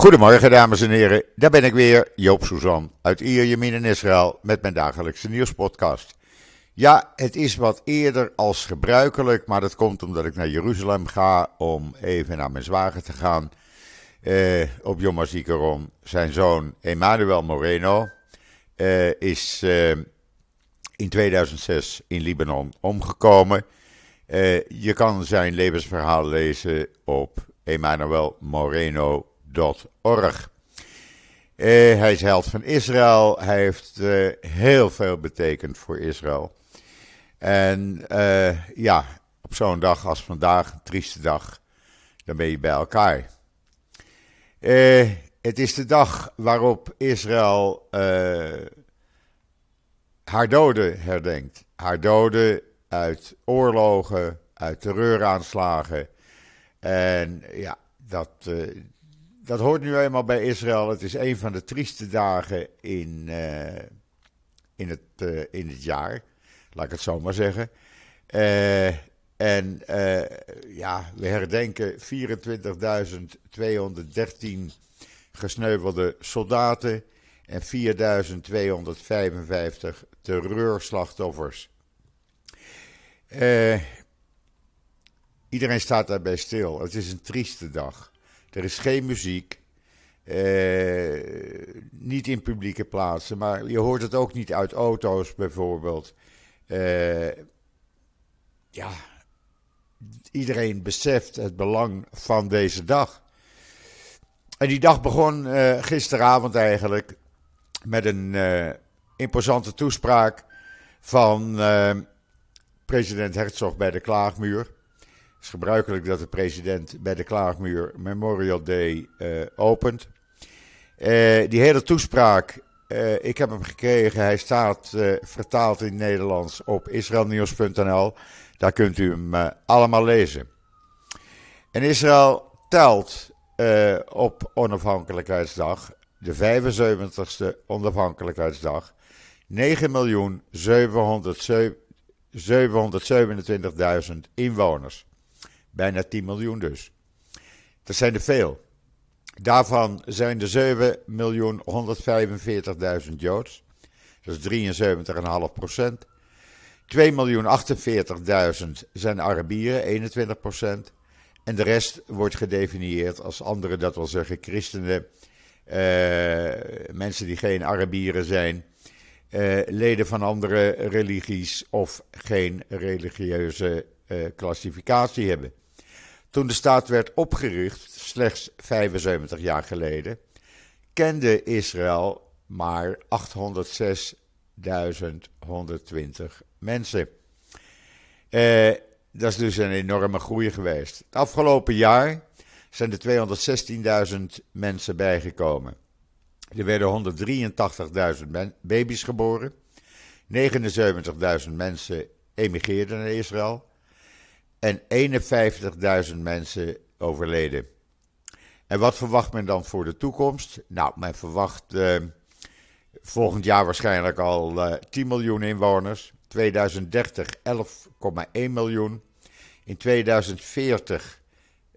Goedemorgen dames en heren, daar ben ik weer, Joop Suzan uit Ierjemien in Israël met mijn dagelijkse nieuwspodcast. Ja, het is wat eerder als gebruikelijk, maar dat komt omdat ik naar Jeruzalem ga om even naar mijn zwager te gaan. Eh, op Yom HaZikaron, zijn zoon Emmanuel Moreno eh, is eh, in 2006 in Libanon omgekomen. Je kan zijn levensverhaal lezen op emmanuelmoreno.org. Uh, hij is held van Israël. Hij heeft uh, heel veel betekend voor Israël. En uh, ja, op zo'n dag als vandaag, een trieste dag, dan ben je bij elkaar. het is de dag waarop Israël haar doden herdenkt. Haar doden uit oorlogen, uit terreuraanslagen. En ja, dat, dat hoort nu eenmaal bij Israël. Het is een van de trieste dagen in, uh, in, het, uh, in het jaar. Laat ik het zo maar zeggen. en ja, we herdenken 24.213 gesneuvelde soldaten en 4.255 terreurslachtoffers. Iedereen staat daarbij stil. Het is een trieste dag. Er is geen muziek. Uh, niet in publieke plaatsen, maar je hoort het ook niet uit auto's bijvoorbeeld. Uh, ja, iedereen beseft het belang van deze dag. En die dag begon gisteravond eigenlijk met een imposante toespraak van president Herzog bij de Klaagmuur. Het is gebruikelijk dat de president bij de Klaagmuur Memorial Day uh, opent. Uh, die hele toespraak, uh, ik heb hem gekregen. Hij staat vertaald in het Nederlands op israelnieuws.nl. Daar kunt u hem allemaal lezen. En Israël telt op onafhankelijkheidsdag, de 75ste onafhankelijkheidsdag, 9.707.000 727.000 inwoners. Bijna 10 miljoen dus. Dat zijn er veel. Daarvan zijn er 7.145.000 Joods. Dat is 73,5 procent. 2.048.000 zijn Arabieren, 21 procent. En de rest wordt gedefinieerd als anderen, dat wil zeggen christenen, uh, mensen die geen Arabieren zijn, uh, leden van andere religies of geen religieuze klassificatie hebben. Toen de staat werd opgericht, slechts 75 jaar geleden, kende Israël maar 806.120 mensen. Uh, dat is dus een enorme groei geweest. Het afgelopen jaar zijn er 216.000 mensen bijgekomen. Er werden 183.000 baby's geboren. 79.000 mensen emigreerden naar Israël. En 51.000 mensen overleden. En wat verwacht men dan voor de toekomst? Nou, men verwacht uh, volgend jaar waarschijnlijk al uh, eh, 10 miljoen inwoners. 2030 11,1 miljoen. In 2040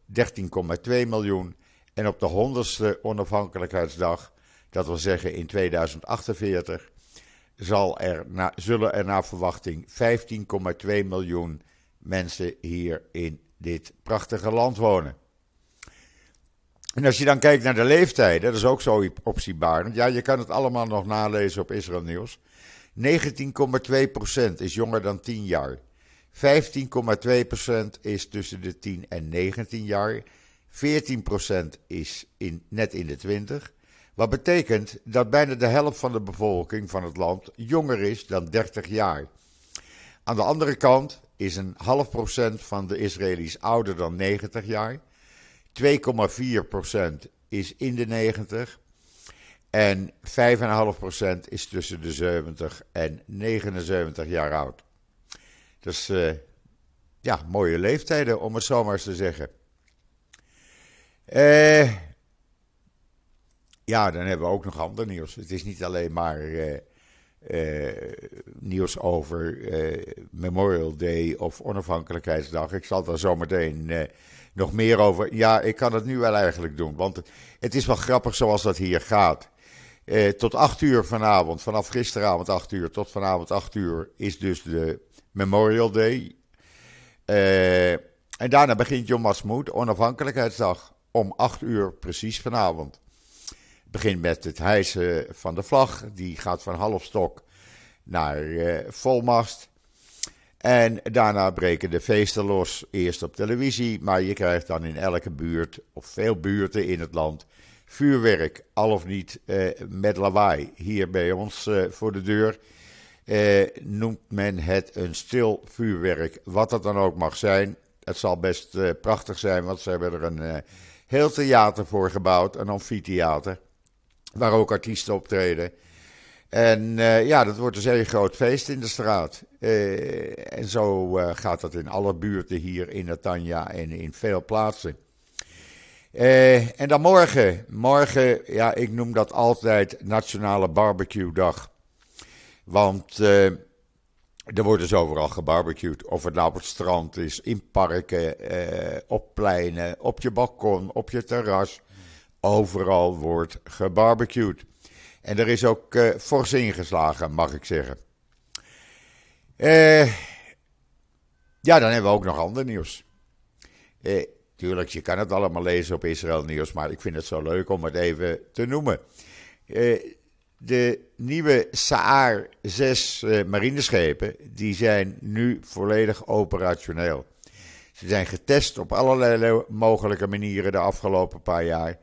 13,2 miljoen. En op de 100ste onafhankelijkheidsdag dat wil zeggen, in 2048 zal er zullen er naar verwachting 15,2 miljoen mensen hier in dit prachtige land wonen. En als je dan kijkt naar de leeftijden, dat is ook zo opzienbarend. Ja, je kan het allemaal nog nalezen op Israël Nieuws. 19,2% is jonger dan 10 jaar. 15,2% is tussen de 10 en 19 jaar. 14% is in, net in de 20. Wat betekent dat bijna de helft van de bevolking van het land jonger is dan 30 jaar. Aan de andere kant is een half procent van de Israëli's ouder dan 90 jaar. 2,4 procent is in de 90. En 5,5 procent is tussen de 70 en 79 jaar oud. Dus uh, ja, mooie leeftijden om het zo maar eens te zeggen. Eh ja, dan hebben we ook nog ander nieuws. Het is niet alleen maar uh, nieuws over Memorial Day of Onafhankelijkheidsdag. Ik zal daar zometeen nog meer over. Ja, ik kan het nu wel eigenlijk doen, want het is wel grappig zoals dat hier gaat. tot 8 uur vanavond, vanaf gisteravond 8 uur tot vanavond 8 uur, is dus de Memorial Day. en daarna begint Yom Ha'atzmaut, Onafhankelijkheidsdag, om 8 uur precies vanavond begint met het hijsen van de vlag. Die gaat van halfstok naar uh, volmast. En daarna breken de feesten los. Eerst op televisie, maar je krijgt dan in elke buurt, of veel buurten in het land, vuurwerk. Al of niet uh, met lawaai. Hier bij ons uh, voor de deur noemt men het een stil vuurwerk. Wat dat dan ook mag zijn. Het zal best prachtig zijn, want ze hebben er een heel theater voor gebouwd, een amfitheater waar ook artiesten optreden. En uh, ja, dat wordt dus een groot feest in de straat. Uh, en zo uh, gaat dat in alle buurten hier in Natanja en in veel plaatsen. en dan morgen. Morgen, ja, ik noem dat altijd Nationale Barbecue Dag. Want er wordt dus overal gebarbecued. Of het nou op het strand is, in parken, op pleinen, op je balkon, op je terras. Overal wordt gebarbecued. En er is ook uh, fors ingeslagen, mag ik zeggen. Uh, ja, dan hebben we ook nog ander nieuws. Uh, tuurlijk, je kan het allemaal lezen op Israël Nieuws, maar ik vind het zo leuk om het even te noemen. de nieuwe Saar 6 marineschepen, die zijn nu volledig operationeel. Ze zijn getest op allerlei mogelijke manieren de afgelopen paar jaar.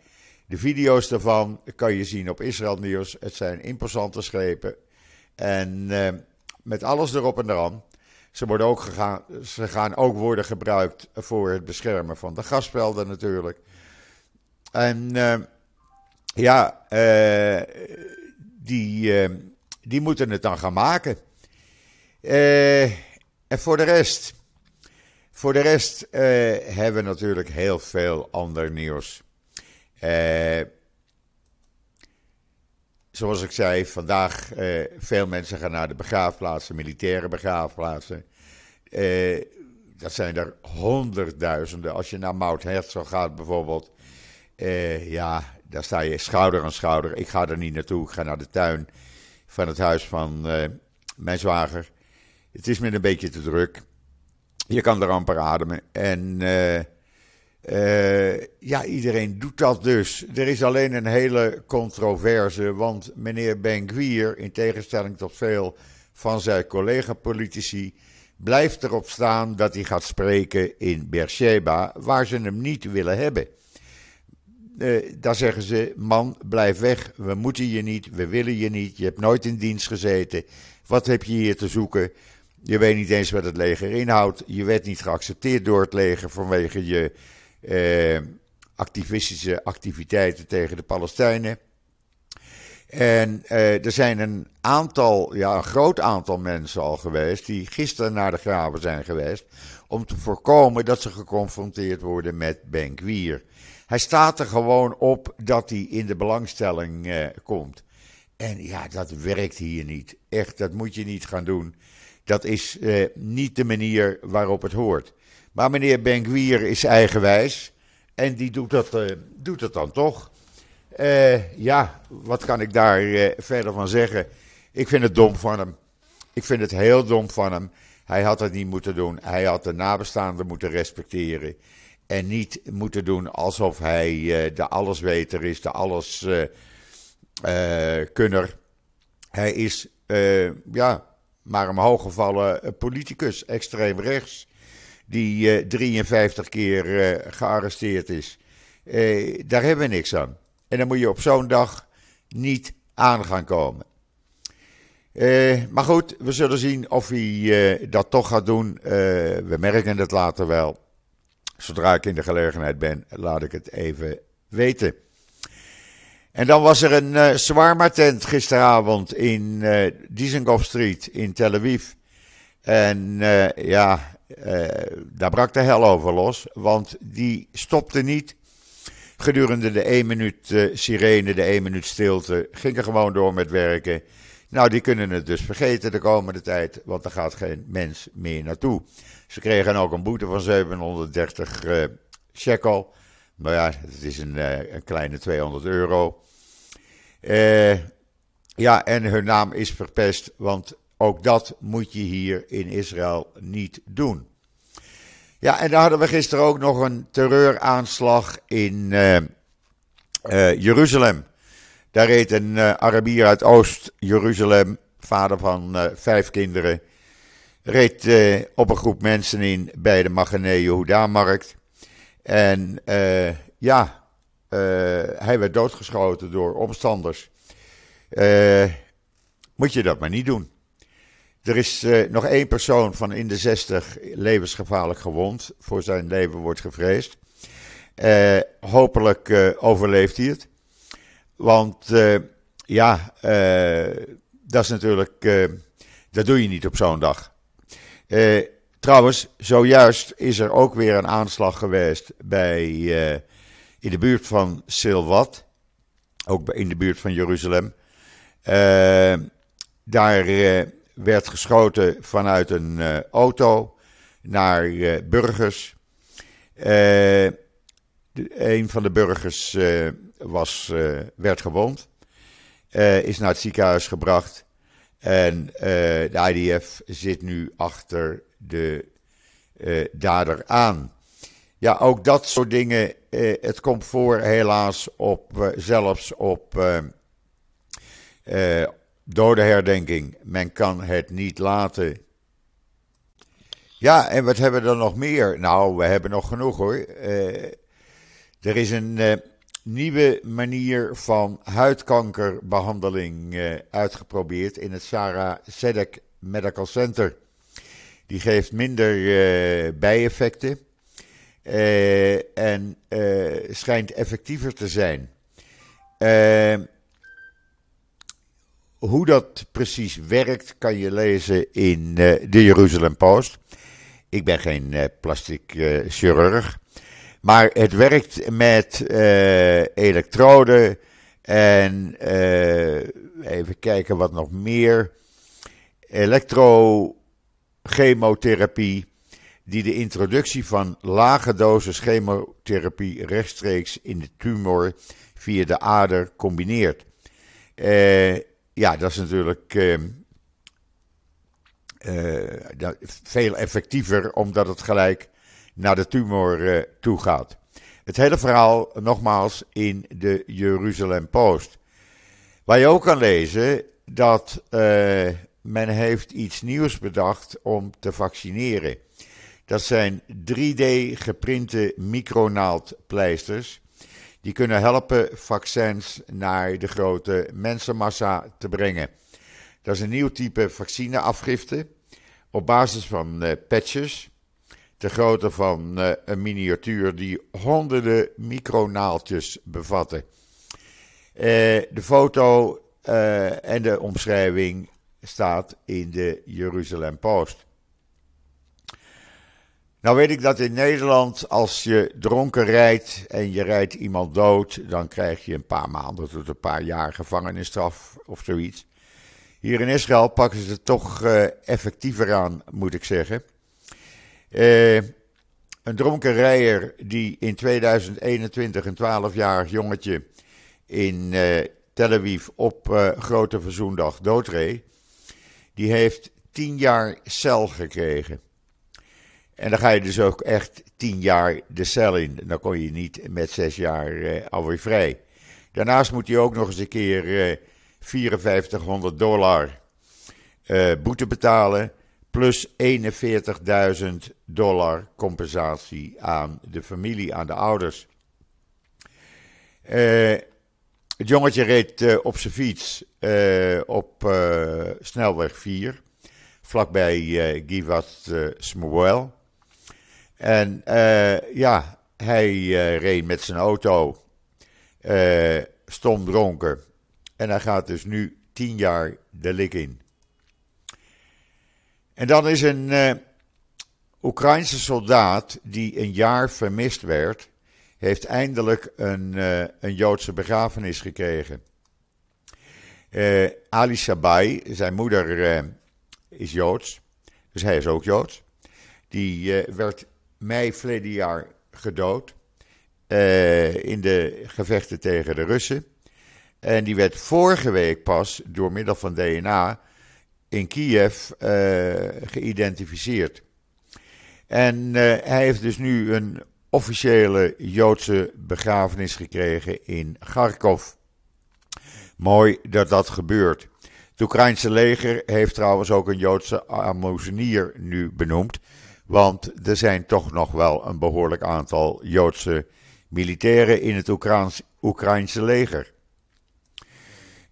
De video's daarvan kan je zien op Israël Nieuws. Het zijn imposante schepen. En eh, met alles erop en eraan. Ze, worden ook gegaan, ze gaan ook worden gebruikt voor het beschermen van de gasvelden natuurlijk. En uh, ja, uh, die, die moeten het dan gaan maken. en voor de rest, voor de rest hebben we natuurlijk heel veel ander nieuws. Uh, zoals ik zei, vandaag uh, veel mensen gaan naar de begraafplaatsen, militaire begraafplaatsen. Uh, dat zijn er honderdduizenden. Als je naar Mount Herzog gaat bijvoorbeeld, ja, daar sta je schouder aan schouder. Ik ga er niet naartoe, ik ga naar de tuin van het huis van mijn zwager. Het is me een beetje te druk. Je kan er amper ademen. En uh, ja, iedereen doet dat dus. Er is alleen een hele controverse, want meneer Ben-Gvir, in tegenstelling tot veel van zijn collega-politici, blijft erop staan dat hij gaat spreken in Beersheba, waar ze hem niet willen hebben. Uh, daar zeggen ze: man, blijf weg. We moeten je niet, we willen je niet. Je hebt nooit in dienst gezeten. Wat heb je hier te zoeken? Je weet niet eens wat het leger inhoudt. Je werd niet geaccepteerd door het leger vanwege je eh, activistische activiteiten tegen de Palestijnen. En eh, er zijn een aantal, ja, een groot aantal mensen al geweest die gisteren naar de graven zijn geweest. Om te voorkomen dat ze geconfronteerd worden met Ben Gwier. Hij staat er gewoon op dat hij in de belangstelling eh, komt. En ja, dat werkt hier niet. Echt, dat moet je niet gaan doen. Dat is eh, niet de manier waarop het hoort. Maar meneer Benguier is eigenwijs en die doet dat, uh, doet dat dan toch. Uh, ja, wat kan ik daar uh, verder van zeggen? Ik vind het dom van hem. Ik vind het heel dom van hem. Hij had het niet moeten doen. Hij had de nabestaanden moeten respecteren. En niet moeten doen alsof hij de allesweter is, de alleskunner. hij is, ja, maar een hooggevallen politicus, extreem rechts die 53 eh, keer eh, gearresteerd is. Eh, daar hebben we niks aan. En dan moet je op zo'n dag niet aan gaan komen. maar goed, we zullen zien of hij dat toch gaat doen. we merken het later wel. Zodra ik in de gelegenheid ben, laat ik het even weten. En dan was er een uh, Swarma-tent gisteravond in uh, Dizengoff Street in Tel Aviv. En ja, uh, daar brak de hel over los, want die stopte niet. Gedurende de 1 minuut uh, sirene, de 1 minuut stilte, ging er gewoon door met werken. Nou, die kunnen het dus vergeten de komende tijd, want er gaat geen mens meer naartoe. Ze kregen ook een boete van 730 uh, shekel. Maar ja, het is een, een kleine 200 euro. Ja, en hun naam is verpest, want ook dat moet je hier in Israël niet doen. Ja, en dan hadden we gisteren ook nog een terreuraanslag in uh, uh, Jeruzalem. Daar reed een uh, Arabier uit Oost-Jeruzalem, vader van vijf kinderen, reed op een groep mensen in bij de Magane Yehuda-markt. En ja, hij werd doodgeschoten door omstanders. moet je dat maar niet doen. Er is uh, nog één persoon van in de 60 levensgevaarlijk gewond. Voor zijn leven wordt gevreesd. Uh, hopelijk uh, overleeft hij het. Want ja, dat is natuurlijk. dat doe je niet op zo'n dag. trouwens, zojuist is er ook weer een aanslag geweest bij. in de buurt van Silvat. Ook in de buurt van Jeruzalem. daar werd geschoten vanuit een uh, auto naar uh, burgers. Uh, de, een van de burgers was, werd gewond, is naar het ziekenhuis gebracht. En de IDF zit nu achter de dader aan. Ja, ook dat soort dingen. het komt voor helaas op, zelfs op dodenherdenking. Men kan het niet laten. Ja, en wat hebben we dan nog meer? Nou, we hebben nog genoeg hoor. Uh, er is een uh, nieuwe manier van huidkankerbehandeling uh, uitgeprobeerd in het Sarah Sedek Medical Center. Die geeft minder bijeffecten en schijnt effectiever te zijn. Hoe dat precies werkt, kan je lezen in uh, de Jeruzalem Post. Ik ben geen uh, plastic uh, chirurg. Maar het werkt met elektroden en even kijken wat nog meer. Elektrochemotherapie, die de introductie van lage dosis chemotherapie rechtstreeks in de tumor via de ader combineert. Ja, dat is natuurlijk uh, uh, veel effectiever, omdat het gelijk naar de tumor uh, toe gaat. Het hele verhaal nogmaals in de Jeruzalem Post. Waar je ook kan lezen dat men heeft iets nieuws bedacht om te vaccineren. Dat zijn 3D geprinte micronaaldpleisters die kunnen helpen vaccins naar de grote mensenmassa te brengen. Dat is een nieuw type vaccineafgifte op basis van uh, patches. De grootte van uh, een miniatuur die honderden micronaaltjes bevatten. Uh, de foto en de omschrijving staat in de Jeruzalem Post. Nou weet ik dat in Nederland als je dronken rijdt en je rijdt iemand dood, dan krijg je een paar maanden tot een paar jaar gevangenisstraf of zoiets. Hier in Israël pakken ze het toch uh, effectiever aan, moet ik zeggen. Uh, een dronken rijder die in 2021 een 12-jarig jongetje in uh, Tel Aviv op Grote Verzoendag doodreed, die heeft 10 jaar cel gekregen. En dan ga je dus ook echt tien jaar de cel in. Dan kon je niet met zes jaar uh, alweer vrij. Daarnaast moet je ook nog eens een keer uh, 5400 dollar uh, boete betalen. Plus 41.000 dollar compensatie aan de familie, aan de ouders. Uh, het jongetje reed op zijn fiets op snelweg 4, vlakbij Givat Smuel. En uh, ja, hij uh, reed met zijn auto uh, stom dronken. En hij gaat dus nu tien jaar de lik in. En dan is een Oekraïnse soldaat die een jaar vermist werd, heeft eindelijk een, een Joodse begrafenis gekregen. Ali Sabai, zijn moeder is Joods, dus hij is ook Joods. Die werd mei verleden jaar gedood in de gevechten tegen de Russen. En die werd vorige week pas door middel van DNA in Kiev geïdentificeerd. En uh, hij heeft dus nu een officiële Joodse begrafenis gekregen in Kharkov. Mooi dat dat gebeurt. Het Oekraïnse leger heeft trouwens ook een Joodse amoezenier nu benoemd. Want er zijn toch nog wel een behoorlijk aantal Joodse militairen in het Oekraïnse leger.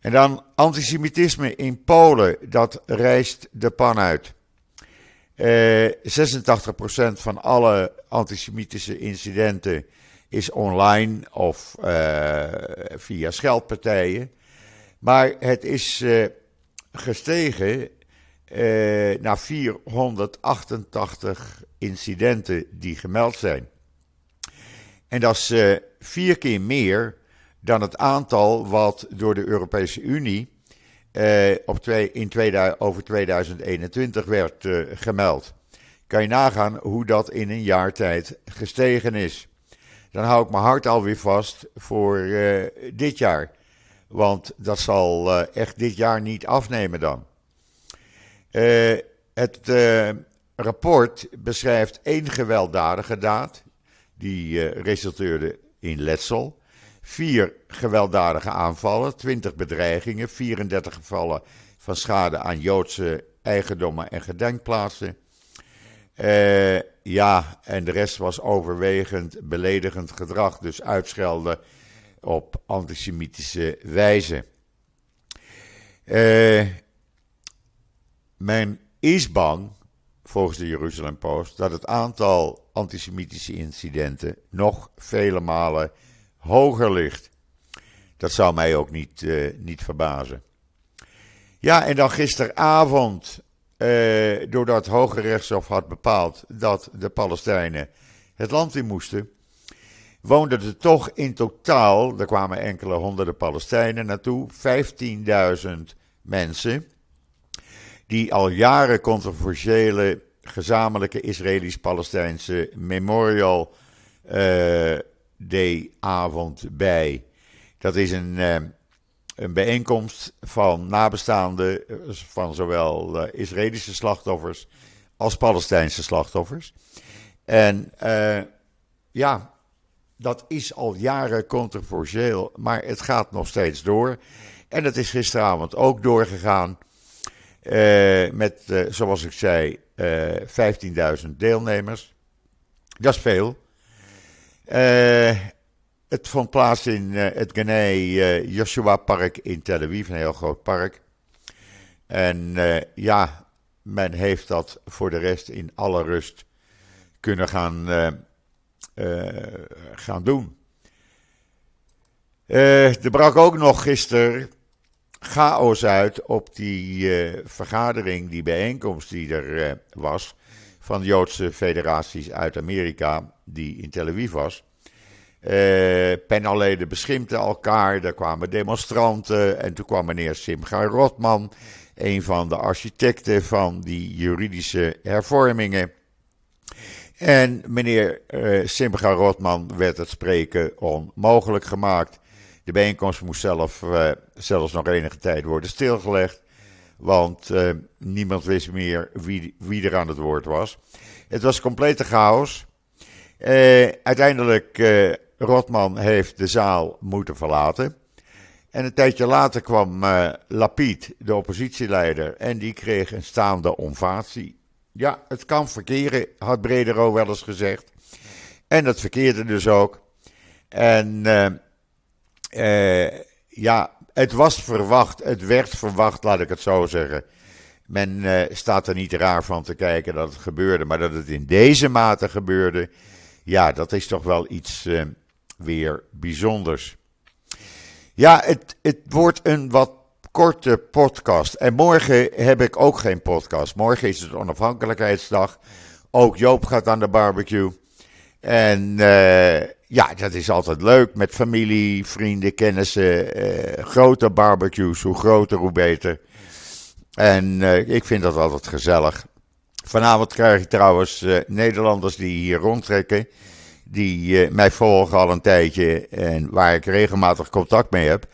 En dan antisemitisme in Polen, dat rijst de pan uit. 86% eh, van alle antisemitische incidenten is online of uh, via scheldpartijen. Maar het is uh, gestegen naar 488 incidenten die gemeld zijn. En dat is vier keer meer dan het aantal wat door de Europese Unie uh, op in 2000, over 2021 werd uh, gemeld. Kan je nagaan hoe dat in een jaar tijd gestegen is. Dan hou ik mijn hart alweer vast voor uh, dit jaar. Want dat zal echt dit jaar niet afnemen dan. Het rapport beschrijft één gewelddadige daad. Die resulteerde in letsel. Vier gewelddadige aanvallen, 20 bedreigingen, 34 gevallen van schade aan Joodse eigendommen en gedenkplaatsen. Ja, en de rest was overwegend beledigend gedrag, dus uitschelden op antisemitische wijze. Uh, men is bang, volgens de Jeruzalem Post, dat het aantal antisemitische incidenten nog vele malen hoger ligt. Dat zou mij ook niet, uh, niet verbazen. Ja, en dan gisteravond, uh, doordat het Hoge Rechtshof had bepaald dat de Palestijnen het land in moesten, woonden er toch in totaal, er kwamen enkele honderden Palestijnen naartoe, 15.000 mensen, die al jaren controversiële gezamenlijke Israëlisch-Palestijnse memorial uh, Day-avond bij. Dat is een, uh, een bijeenkomst van nabestaanden van zowel Israëlische slachtoffers als Palestijnse slachtoffers. En ja, dat is al jaren controversieel, maar het gaat nog steeds door. En dat is gisteravond ook doorgegaan. Met, zoals ik zei, 15.000 deelnemers. Dat is veel. Uh, het vond plaats in uh, het uh, Joshua Park in Tel Aviv, een heel groot park. En ja, men heeft dat voor de rest in alle rust kunnen gaan, gaan doen. er brak ook nog gisteren chaos uit op die vergadering, die bijeenkomst die er was van Joodse federaties uit Amerika, die in Tel Aviv was. Uh, panelleden beschimpten elkaar, er kwamen demonstranten en toen kwam meneer Simcha Rotman, een van de architecten van die juridische hervormingen. En meneer uh, Simcha Rotman werd het spreken onmogelijk gemaakt. De bijeenkomst moest zelf, uh, zelfs nog enige tijd worden stilgelegd want uh, niemand wist meer wie, wie er aan het woord was. Het was complete chaos. Uh, uiteindelijk, uh, Rotman heeft de zaal moeten verlaten. En een tijdje later kwam Lapid, de oppositieleider, en die kreeg een staande ovatie. Ja, het kan verkeren, had Bredero wel eens gezegd. En dat verkeerde dus ook. En ja, het was verwacht, het werd verwacht, laat ik het zo zeggen. Men uh, staat er niet raar van te kijken dat het gebeurde, maar dat het in deze mate gebeurde, ja, dat is toch wel iets uh, weer bijzonders. Ja, het, het wordt een wat korte podcast. En morgen heb ik ook geen podcast. Morgen is het onafhankelijkheidsdag. Ook Joop gaat aan de barbecue. En uh, ja, dat is altijd leuk met familie, vrienden, kennissen. Uh, grote barbecues, hoe groter hoe beter. En uh, ik vind dat altijd gezellig. Vanavond krijg ik trouwens Nederlanders die hier rondtrekken. Die mij volgen al een tijdje en waar ik regelmatig contact mee heb.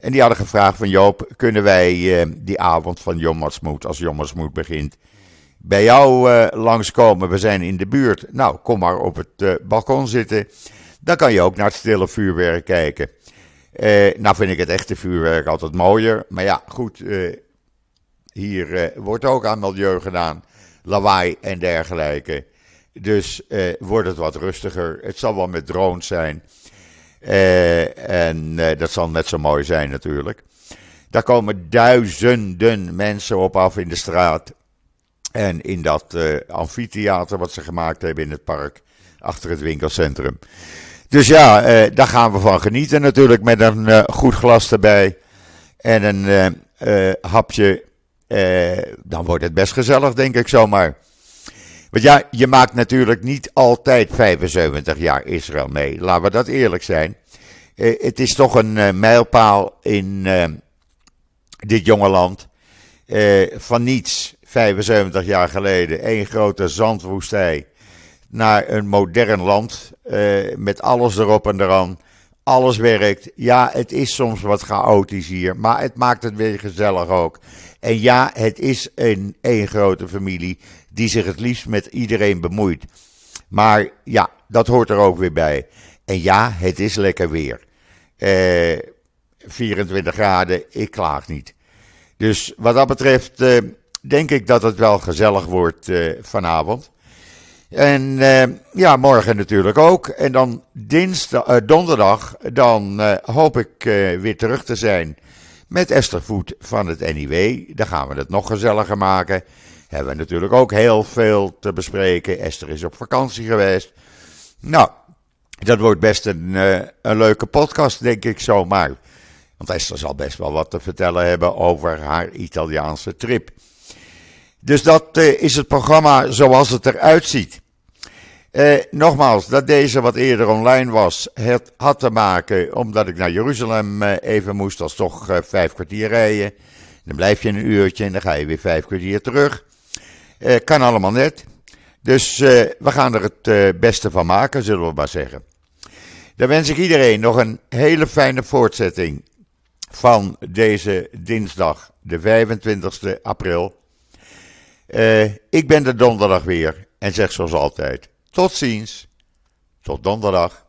En die hadden gevraagd van Joop, kunnen wij die avond van Jommersmoed, als Jommersmoed begint, bij jou uh, langskomen. We zijn in de buurt. Nou, kom maar op het uh, balkon zitten. Dan kan je ook naar het stille vuurwerk kijken. Uh, nou vind ik het echte vuurwerk altijd mooier. Maar ja, goed. hier wordt ook aan milieu gedaan. Lawaai en dergelijke. Dus wordt het wat rustiger. Het zal wel met drones zijn. en dat zal net zo mooi zijn natuurlijk. Daar komen duizenden mensen op af in de straat. En in dat uh, amfitheater wat ze gemaakt hebben in het park achter het winkelcentrum. Dus ja, uh, daar gaan we van genieten natuurlijk met een uh, goed glas erbij. En een hapje. dan wordt het best gezellig, denk ik zomaar. Want ja, je maakt natuurlijk niet altijd 75 jaar Israël mee. Laten we dat eerlijk zijn. het is toch een mijlpaal in dit jonge land. van niets 75 jaar geleden één grote zandwoestij naar een modern land uh, met alles erop en eraan. Alles werkt. Ja, het is soms wat chaotisch hier, maar het maakt het weer gezellig ook. En ja, het is een één grote familie die zich het liefst met iedereen bemoeit. Maar ja, dat hoort er ook weer bij. En ja, het is lekker weer. Uh, eh, 24 graden, ik klaag niet. Dus wat dat betreft, uh, denk ik dat het wel gezellig wordt uh, vanavond. En uh, ja, morgen natuurlijk ook. En dan dinsdag, uh, donderdag, dan hoop ik weer terug te zijn met Esther Voet van het NIW. Dan gaan we het nog gezelliger maken. Hebben we natuurlijk ook heel veel te bespreken. Esther is op vakantie geweest. Nou, dat wordt best een, een leuke podcast, denk ik zomaar. Want Esther zal best wel wat te vertellen hebben over haar Italiaanse trip. Dus dat uh, is het programma zoals het eruit ziet. Uh, nogmaals, dat deze wat eerder online was, het had te maken omdat ik naar Jeruzalem uh, even moest. Dat is toch vijf kwartier rijden. Dan blijf je een uurtje en dan ga je weer vijf kwartier terug. kan allemaal net. Dus we gaan er het beste van maken, zullen we maar zeggen. Dan wens ik iedereen nog een hele fijne voortzetting van deze dinsdag, de 25 april. Uh, ik ben er donderdag weer en zeg zoals altijd: tot ziens. Tot donderdag.